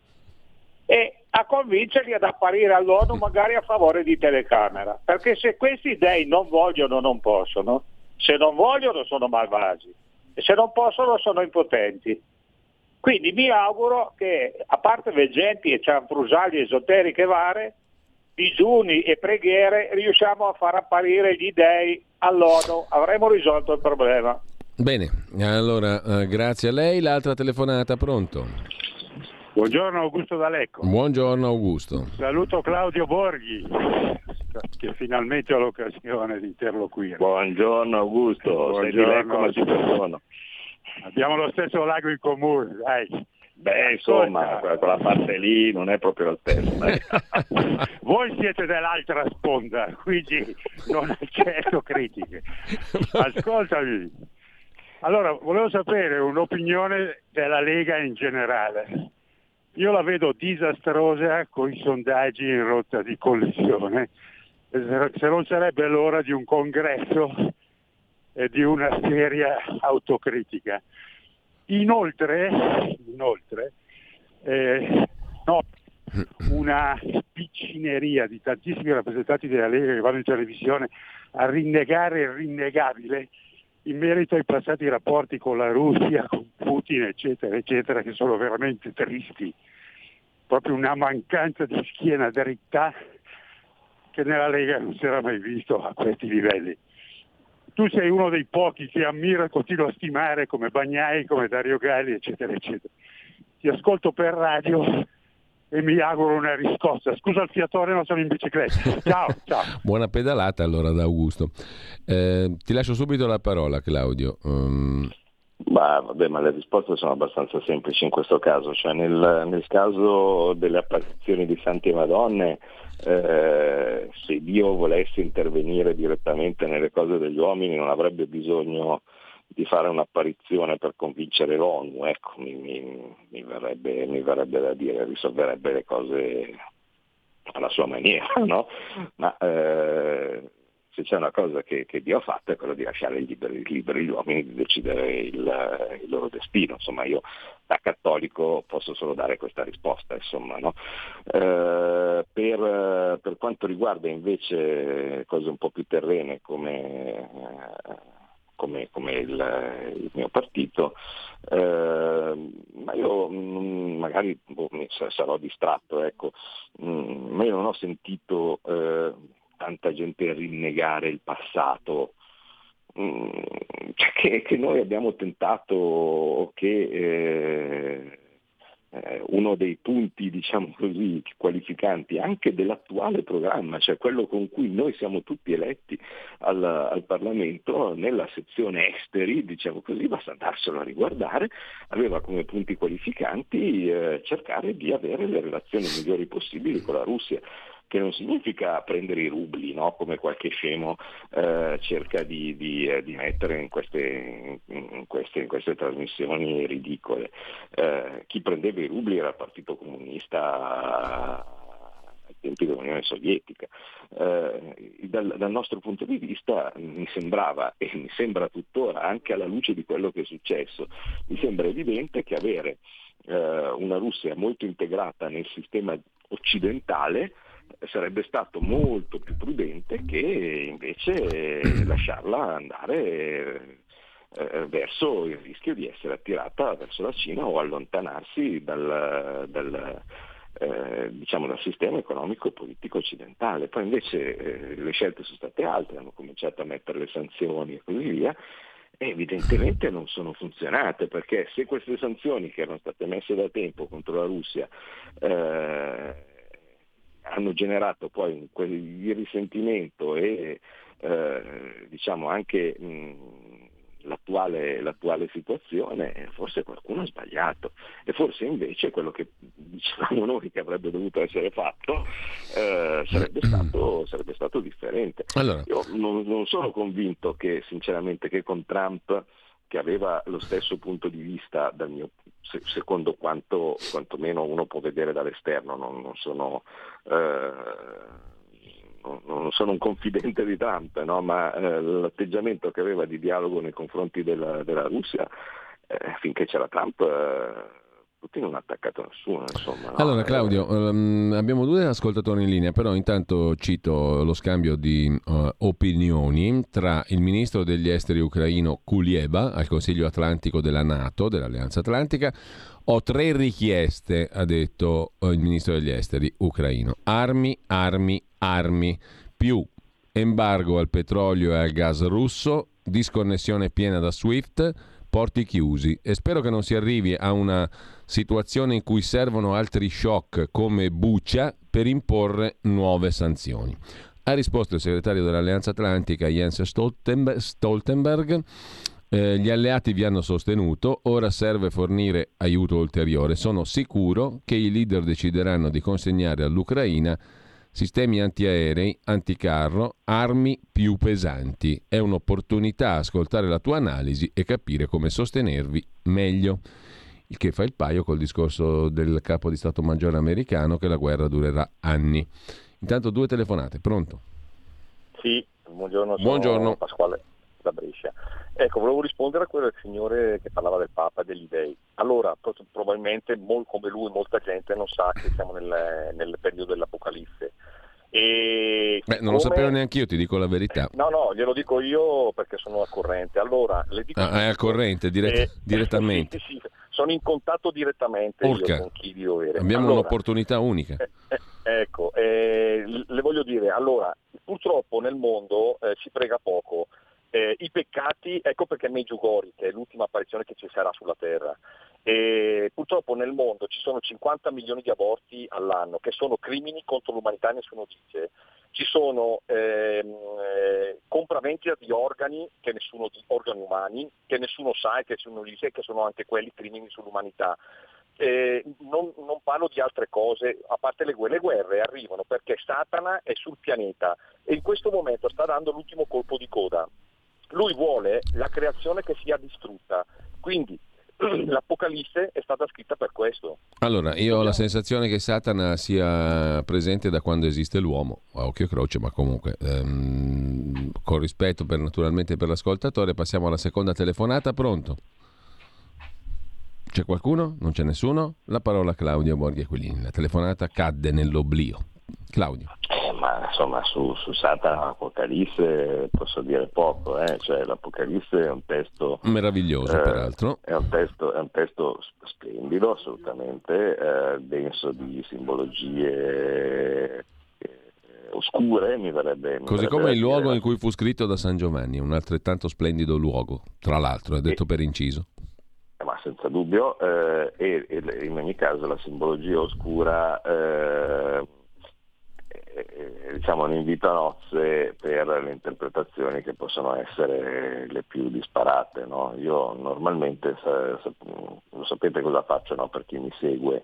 e a convincerli ad apparire all'ONU magari a favore di telecamera. Perché se questi dei non vogliono non possono, se non vogliono sono malvagi e se non possono sono impotenti. Quindi mi auguro che, a parte veggenti e cianfrusaglie esoteriche varie, digiuni e preghiere, riusciamo a far apparire gli dei all'ONU, avremo risolto il problema. Bene, allora eh, grazie a lei. L'altra telefonata, pronto? Buongiorno Augusto D'Alecco. Buongiorno Augusto. Saluto Claudio Borghi, che finalmente ho l'occasione di interloquire. Buongiorno Augusto, Buongiorno. sei di Lecco ma ci perdono. Abbiamo lo stesso lago in comune, dai. Beh, insomma, quella parte lì non è proprio la stessa. Voi siete dell'altra sponda, quindi non accetto critiche. Ascoltami. Allora, volevo sapere un'opinione della Lega in generale. Io la vedo disastrosa con i sondaggi in rotta di collisione. Se non sarebbe l'ora di un congresso e di una seria autocritica. Inoltre, inoltre eh, no, una piccineria di tantissimi rappresentanti della Lega che vanno in televisione a rinnegare il rinnegabile in merito ai passati rapporti con la Russia, con Putin, eccetera, eccetera, che sono veramente tristi. Proprio una mancanza di schiena dritta che nella Lega non si era mai visto a questi livelli tu sei uno dei pochi che ammiro e continuo a stimare come Bagnai, come Dario Galli, eccetera, eccetera. Ti ascolto per radio e mi auguro una riscossa. Scusa il fiatore, ma sono in bicicletta. Ciao, ciao. Buona pedalata allora da Augusto. Eh, ti lascio subito la parola, Claudio. Um... Ma, vabbè, ma le risposte sono abbastanza semplici in questo caso, cioè nel, nel caso delle apparizioni di Santi Madonne eh, se Dio volesse intervenire direttamente nelle cose degli uomini non avrebbe bisogno di fare un'apparizione per convincere l'ONU, ecco, mi, mi, mi, verrebbe, mi verrebbe, da dire, risolverebbe le cose alla sua maniera, no? Ma eh, se c'è una cosa che, che, Dio ha fatto è quella di lasciare liberi, liberi gli uomini di decidere il, il, loro destino. Insomma, io da cattolico posso solo dare questa risposta. Insomma, no? eh, per, per, quanto riguarda invece cose un po' più terrene come, come, come il, il, mio partito, eh, ma io mh, magari boh, sarò distratto, ecco, mh, ma io non ho sentito eh, tanta gente rinnegare il passato, mm, cioè che, che, noi abbiamo tentato che eh, eh, uno dei punti, diciamo così, qualificanti anche dell'attuale programma, cioè quello con cui noi siamo tutti eletti al, al Parlamento, nella sezione esteri, diciamo così, basta andarselo a riguardare, aveva come punti qualificanti eh, cercare di avere le relazioni migliori possibili con la Russia che non significa prendere i rubli, no? come qualche scemo eh, cerca di, di, eh, di mettere in queste, in, queste, in queste, trasmissioni ridicole. Eh, chi prendeva i rubli era il Partito Comunista ai tempi dell'Unione Sovietica. Eh, dal, dal, nostro punto di vista mi sembrava e mi sembra tuttora, anche alla luce di quello che è successo, mi sembra evidente che avere eh, una Russia molto integrata nel sistema occidentale sarebbe stato molto più prudente che invece lasciarla andare eh, verso il rischio di essere attirata verso la Cina o allontanarsi dal, dal, eh, diciamo dal sistema economico e politico occidentale. Poi invece eh, le scelte sono state altre, hanno cominciato a mettere le sanzioni e così via, evidentemente non sono funzionate perché se queste sanzioni che erano state messe da tempo contro la Russia eh, hanno generato poi il risentimento e eh, diciamo anche mh, l'attuale, l'attuale, situazione, forse qualcuno ha sbagliato e forse invece quello che dicevamo noi che avrebbe dovuto essere fatto eh, sarebbe, stato, sarebbe, stato, differente. Allora. Io non, non sono convinto che sinceramente che con Trump che aveva lo stesso punto di vista mio, secondo quanto quantomeno uno può vedere dall'esterno, non, non, sono, eh, non, non, sono, un confidente di Trump, no? ma eh, l'atteggiamento che aveva di dialogo nei confronti della, della Russia, eh, finché c'era Trump eh, Putin non ha attaccato nessuno. Insomma, no? Allora Claudio, um, abbiamo due ascoltatori in linea, però intanto cito lo scambio di uh, opinioni tra il ministro degli esteri ucraino Kulieba al Consiglio Atlantico della Nato, dell'Alleanza Atlantica. Ho tre richieste, ha detto uh, il ministro degli esteri ucraino. Armi, armi, armi, più embargo al petrolio e al gas russo, disconnessione piena da SWIFT, porti chiusi e spero che non si arrivi a una situazione in cui servono altri shock come Buccia per imporre nuove sanzioni. Ha risposto il segretario dell'Alleanza Atlantica Jens Stoltenberg. Eh, gli alleati vi hanno sostenuto, ora serve fornire aiuto ulteriore. Sono sicuro che i leader decideranno di consegnare all'Ucraina sistemi antiaerei, anticarro, armi più pesanti. È un'opportunità ascoltare la tua analisi e capire come sostenervi meglio. Il che fa il paio col discorso del capo di Stato Maggiore americano che la guerra durerà anni. Intanto due telefonate, pronto? Sì, buongiorno, buongiorno. Pasquale da Brescia. Ecco, volevo rispondere a quello del signore che parlava del Papa e degli dei. Allora, probabilmente come lui molta gente non sa che siamo nel, nel periodo dell'Apocalisse. E Beh, non lo sapevo neanche io, ti dico la verità. Eh, no, no, glielo dico io perché sono al corrente. Allora, le dico ah, è al corrente, dirett- eh, direttamente. sì, sì, sono in contatto direttamente con chi di dovere. Abbiamo allora, un'opportunità unica. Eh, eh, ecco, eh, le voglio dire, allora, purtroppo nel mondo eh, si prega poco. Eh, I peccati, ecco perché Meggiugori, che è l'ultima apparizione che ci sarà sulla Terra, e purtroppo nel mondo ci sono 50 milioni di aborti all'anno che sono crimini contro l'umanità, nessuno dice. Ci sono ehm, eh, compravendita di organi, che nessuno, di organi umani, che nessuno sa e che nessuno dice che sono anche quelli crimini sull'umanità. Eh, non, non, parlo di altre cose, a parte le guerre, le guerre arrivano perché Satana è sul pianeta e in questo momento sta dando l'ultimo colpo di coda. Lui vuole la creazione che sia distrutta, quindi l'Apocalisse è stata scritta per questo. Allora, io ho la sensazione che Satana sia presente da quando esiste l'uomo, a occhio e croce, ma comunque, ehm, con rispetto per, naturalmente per l'ascoltatore, passiamo alla seconda telefonata. Pronto? C'è qualcuno? Non c'è nessuno? La parola a Claudio Borghi Aquilini. La telefonata cadde nell'oblio. Claudio ma insomma su, su Satana Apocalisse posso dire poco, eh? cioè, l'Apocalisse è un testo meraviglioso eh, peraltro, è un testo, è un testo splendido assolutamente, eh, denso di simbologie eh, oscure, mi verrebbe... Mi Così verrebbe come il luogo in cui fu scritto da San Giovanni, un altrettanto splendido luogo, tra l'altro, è detto e, per inciso. Eh, ma senza dubbio, eh, e, e, in ogni caso la simbologia oscura eh, diciamo un invito a nozze per le interpretazioni che possono essere le più disparate. No? Io normalmente, sa, sa, lo sapete cosa faccio no? per chi mi segue,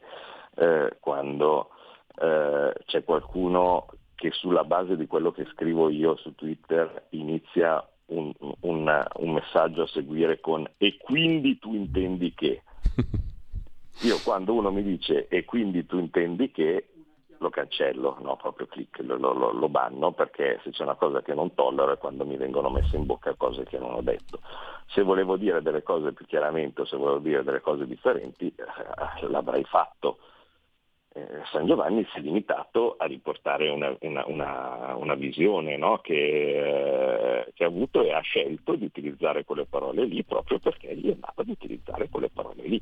eh, quando eh, c'è qualcuno che sulla base di quello che scrivo io su Twitter inizia un, un, un messaggio a seguire con e quindi tu intendi che. Io quando uno mi dice e quindi tu intendi che, lo cancello, no, proprio clic, lo, lo, lo, banno perché se c'è una cosa che non tollero è quando mi vengono messe in bocca cose che non ho detto. Se volevo dire delle cose più chiaramente o se volevo dire delle cose differenti eh, l'avrei fatto eh, San Giovanni si è limitato a riportare una, una, una, una visione no? che, eh, che, ha avuto e ha scelto di utilizzare quelle parole lì proprio perché gli andava di utilizzare quelle parole lì.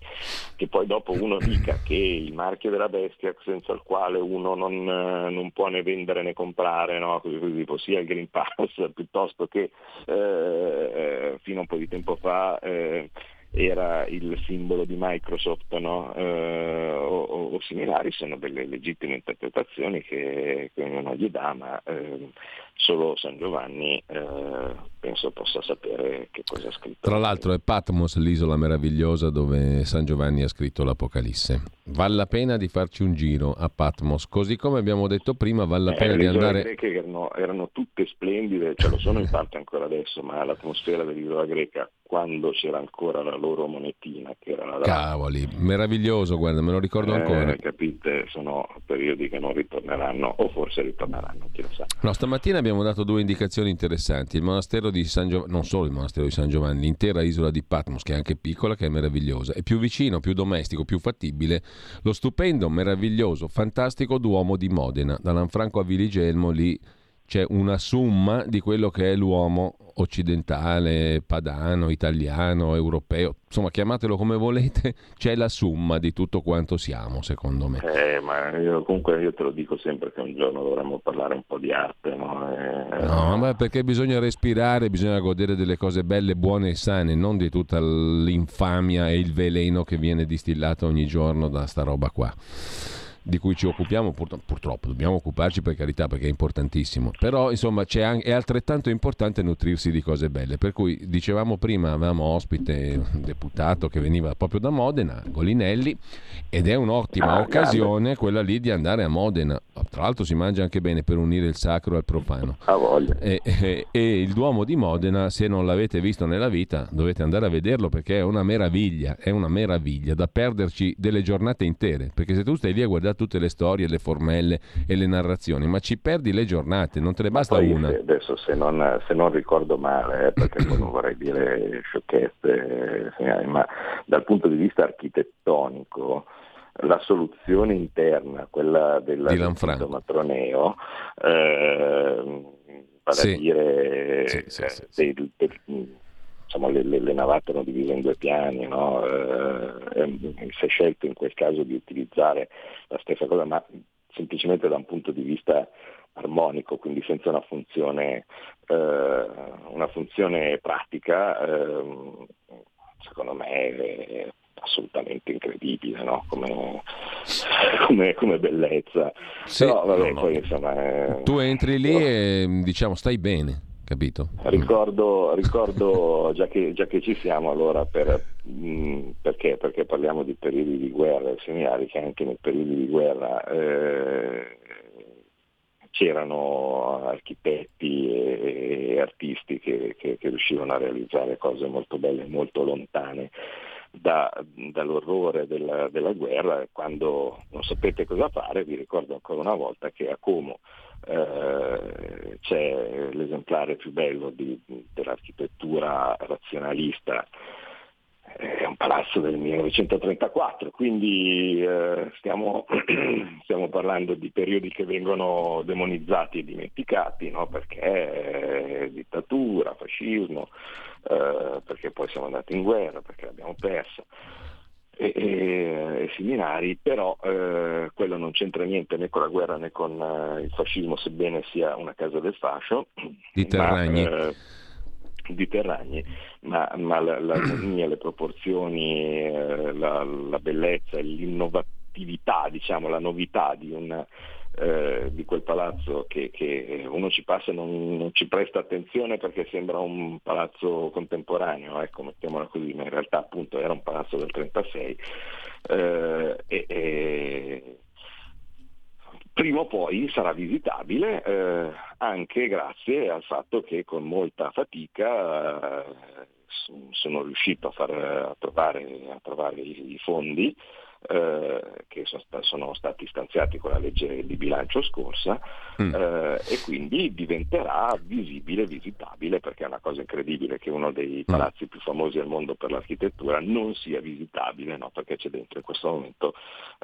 Che poi dopo uno dica che il marchio della bestia senza il quale uno non, non può né vendere né comprare, no? così, così, tipo sia il Green Pass piuttosto che eh, eh, fino a un po' di tempo fa eh, era il simbolo di Microsoft no? eh, o, o, similari, sono delle legittime interpretazioni che, che ognuno gli dà, ma eh, solo San Giovanni eh, penso possa sapere che cosa ha scritto. Tra l'altro è Patmos l'isola meravigliosa dove San Giovanni ha scritto l'Apocalisse. Vale la pena di farci un giro a Patmos, così come abbiamo detto prima, vale la eh, pena di andare... Le greche erano, erano tutte splendide, ce lo sono in parte ancora adesso, ma l'atmosfera dell'isola greca quando c'era ancora la loro monetina che era la Cavoli, meraviglioso, guarda, me lo ricordo eh, ancora. Capite, sono periodi che non ritorneranno o forse ritorneranno, chi lo sa. No, stamattina abbiamo dato due indicazioni interessanti, il monastero di San Giovanni, non solo il monastero di San Giovanni, l'intera isola di Patmos che è anche piccola, che è meravigliosa, è più vicino, più domestico, più fattibile, lo stupendo, meraviglioso, fantastico Duomo di Modena, da Lanfranco a Viligelmo lì c'è una summa di quello che è l'uomo occidentale, padano, italiano, europeo, insomma chiamatelo come volete, c'è la summa di tutto quanto siamo, secondo me. Eh, ma io, comunque io te lo dico sempre che un giorno dovremmo parlare un po' di arte, no? Eh, no, ma perché bisogna respirare, bisogna godere delle cose belle, buone e sane, non di tutta l'infamia e il veleno che viene distillato ogni giorno da sta roba qua di cui ci occupiamo, pur, purtroppo dobbiamo occuparci per carità perché è importantissimo, però insomma anche, è altrettanto importante nutrirsi di cose belle, per cui dicevamo prima avevamo ospite un deputato che veniva proprio da Modena, Golinelli, ed è un'ottima ah, occasione grande. quella lì di andare a Modena, tra l'altro si mangia anche bene per unire il sacro al profano. E, e, e il Duomo di Modena, se non l'avete visto nella vita, dovete andare a vederlo perché è una meraviglia, è una meraviglia da perderci delle giornate intere, perché se tu stai lì a guardare tutte le storie, le formelle e le narrazioni, ma ci perdi le giornate, non te ne basta una. Se, adesso se non, se non, ricordo male, eh, perché non vorrei dire sciocchezze, eh, ma dal punto di vista architettonico la soluzione interna, quella del matroneo, eh, vale sì. a dire sì, sì, eh, del, del, insomma, le, le, le, navate erano divise in due piani, no? eh, si è scelto in quel caso di utilizzare la stessa cosa, ma semplicemente da un punto di vista armonico, quindi senza una funzione, eh, una funzione pratica, eh, secondo me è assolutamente incredibile no? come, come, come, bellezza. Sì, Però, vabbè, no, no. Poi, insomma, tu entri lì e diciamo stai bene capito? Ricordo, ricordo già, che, già, che, ci siamo allora, per, mh, mm, perché? perché? parliamo di periodi di guerra, segnali che anche nei periodi di guerra eh, c'erano architetti e, e artisti che, che, che, riuscivano a realizzare cose molto belle, molto lontane da, dall'orrore della, della guerra. Quando non sapete cosa fare, vi ricordo ancora una volta che a Como eh, c'è l'esemplare più bello di, dell'architettura razionalista, è un palazzo del 1934, quindi eh, stiamo, stiamo, parlando di periodi che vengono demonizzati e dimenticati, no? perché dittatura, fascismo, eh, perché poi siamo andati in guerra, perché l'abbiamo persa e, e, e similari, però eh, quello non c'entra niente né con la guerra né con eh, il fascismo, sebbene sia una casa del fascio. Di Terragni. Ma, eh, di Terragni, ma, ma l'armonia, le proporzioni, eh, la, la, bellezza, l'innovatività, diciamo, la novità di un, eh, di quel palazzo che, che, uno ci passa e non, non, ci presta attenzione perché sembra un palazzo contemporaneo, ecco, mettiamola così, ma in realtà appunto era un palazzo del 36. Eh, e, e, prima o poi sarà visitabile eh, anche grazie al fatto che con molta fatica eh, sono riuscito a, far, a, trovare, a trovare, i fondi eh, che sono, sono, stati stanziati con la legge di bilancio scorsa mm. eh, e quindi diventerà visibile, visitabile, perché è una cosa incredibile che uno dei mm. palazzi mm. più famosi al mondo per l'architettura non sia visitabile, no? perché c'è dentro in questo momento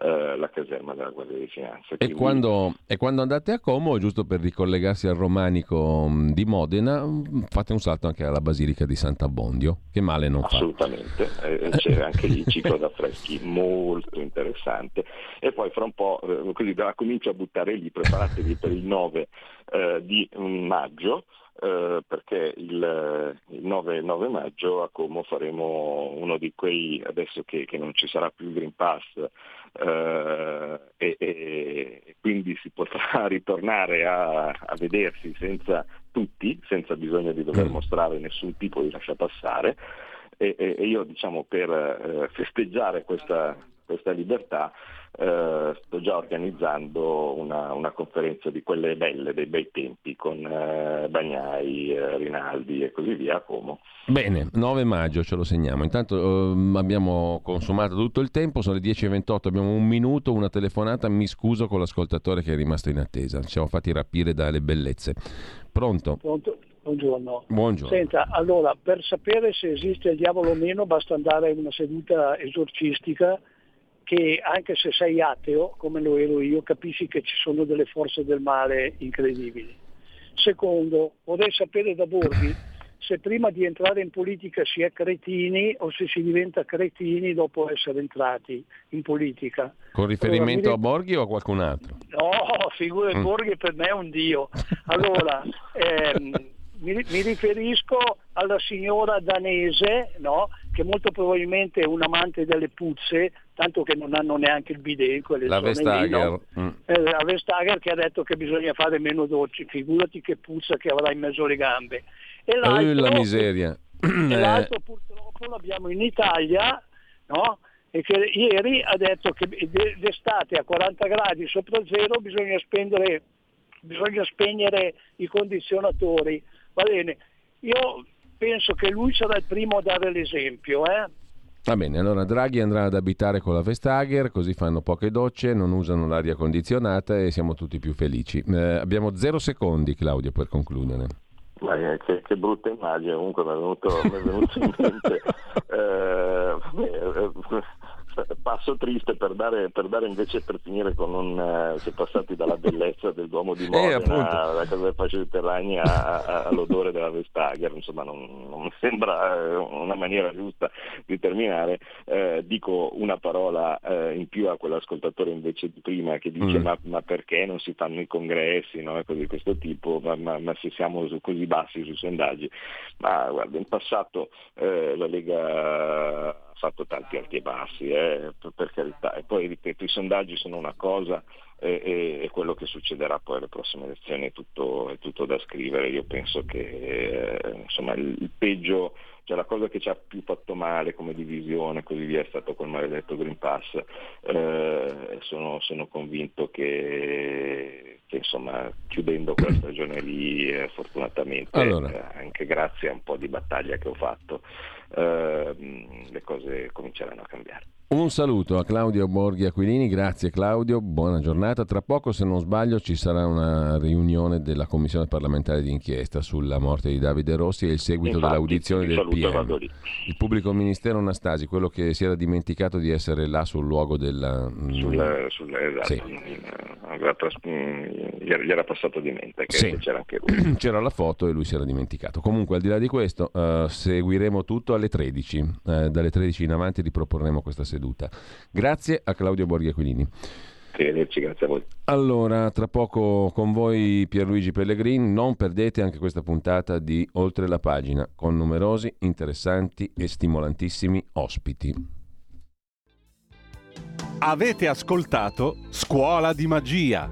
eh, la caserma della Guardia di Finanza. Quindi... E, quando, e, quando, andate a Como, giusto per ricollegarsi al romanico mm, di Modena, mm, fate un salto anche alla Basilica di Sant'Abbondio, che male non Assolutamente. fa. Assolutamente, eh, c'è anche il ciclo d'affreschi molto molto interessante e poi fra un po' eh, così la comincio a buttare lì, preparatevi per il 9 eh, di maggio eh, perché il, il 9, 9, maggio a Como faremo uno di quei, adesso che, che non ci sarà più il Green Pass eh, e, e, quindi si potrà ritornare a, a, vedersi senza tutti, senza bisogno di dover mm. mostrare nessun tipo di lascia passare. E, e, io diciamo per eh, festeggiare questa, questa libertà eh, sto già organizzando una, una, conferenza di quelle belle, dei bei tempi, con eh, Bagnai, eh, Rinaldi e così via a Como. Bene, 9 maggio ce lo segniamo. Intanto ehm, abbiamo consumato tutto il tempo, sono le 10.28, abbiamo un minuto, una telefonata, mi scuso con l'ascoltatore che è rimasto in attesa, ci siamo fatti rapire dalle bellezze. Pronto? Pronto? Buongiorno. Buongiorno. Senta, allora, per sapere se esiste il diavolo o meno basta andare in una seduta esorcistica che anche se sei ateo, come lo ero io, capisci che ci sono delle forze del male incredibili. Secondo, vorrei sapere da Borghi se prima di entrare in politica si è cretini o se si diventa cretini dopo essere entrati in politica. Con riferimento allora, a Borghi o a qualcun altro? No, figura mm. Borghi per me è un dio. Allora, ehm, mi, mi, riferisco alla signora danese, no? Che molto probabilmente è un amante delle puzze, tanto che non hanno neanche il bidet in quelle la zone Vestager. Lì, no? mm. eh, la Vestager che ha detto che bisogna fare meno dolci, figurati che puzza che avrà in mezzo alle gambe. E l'altro, la miseria. E l'altro purtroppo l'abbiamo in Italia, no? e che ieri ha detto che d'estate a 40 gradi sopra zero bisogna, spendere, bisogna spegnere i condizionatori. Va bene, io penso che lui sarà il primo a dare l'esempio. Eh? Va bene, allora Draghi andrà ad abitare con la Vestager, così fanno poche docce, non usano l'aria condizionata e siamo tutti più felici. Eh, abbiamo zero secondi, Claudio, per concludere. Ma che, che, brutta immagine, comunque mi è venuto, mi è venuto in mente. Eh, eh, passo triste per dare, per dare, invece per finire con un uh, si è passati dalla bellezza del Duomo di eh, Modena alla casa del Fascio dei Terragni all'odore della Vestager insomma non, non mi sembra eh, una maniera giusta di terminare eh, dico una parola eh, in più a quell'ascoltatore invece di prima che dice mm. ma, ma, perché non si fanno i congressi no? cose di questo tipo ma, ma, ma, se siamo così bassi sui sondaggi ma guarda in passato eh, la Lega fatto tanti alti e bassi, eh, per carità. E poi ripeto, i sondaggi sono una cosa e, e, e quello che succederà poi alle prossime elezioni è tutto, è tutto da scrivere. Io penso che eh, insomma, il, il, peggio, cioè la cosa che ci ha più fatto male come divisione, così via, è stato quel maledetto Green Pass. Eh, sono, sono, convinto che, che insomma, chiudendo quella stagione lì, eh, fortunatamente, allora. Eh, anche grazie a un po' di battaglia che ho fatto, Ehm, le cose cominceranno a cambiare. Un saluto a Claudio Borghi Aquilini, grazie Claudio, buona giornata. Tra poco, se non sbaglio, ci sarà una riunione della Commissione parlamentare d'inchiesta sulla morte di Davide Rossi e il seguito Infatti, dell'audizione del PM. Il pubblico ministero Anastasi, quello che si era dimenticato di essere là sul luogo della... Sul, sul, esatto, sì. gli era passato di mente che sì. c'era anche lui. C'era la foto e lui si era dimenticato. Comunque, al di là di questo, uh, seguiremo tutto alle 13. Uh, dalle 13 in avanti riproporremo questa seduta seduta. Grazie a Claudio Borghi Aquilini. Arrivederci, grazie a voi. Allora, tra poco con voi Pierluigi Pellegrini, non perdete anche questa puntata di Oltre la pagina con numerosi, interessanti e stimolantissimi ospiti. Avete ascoltato Scuola di Magia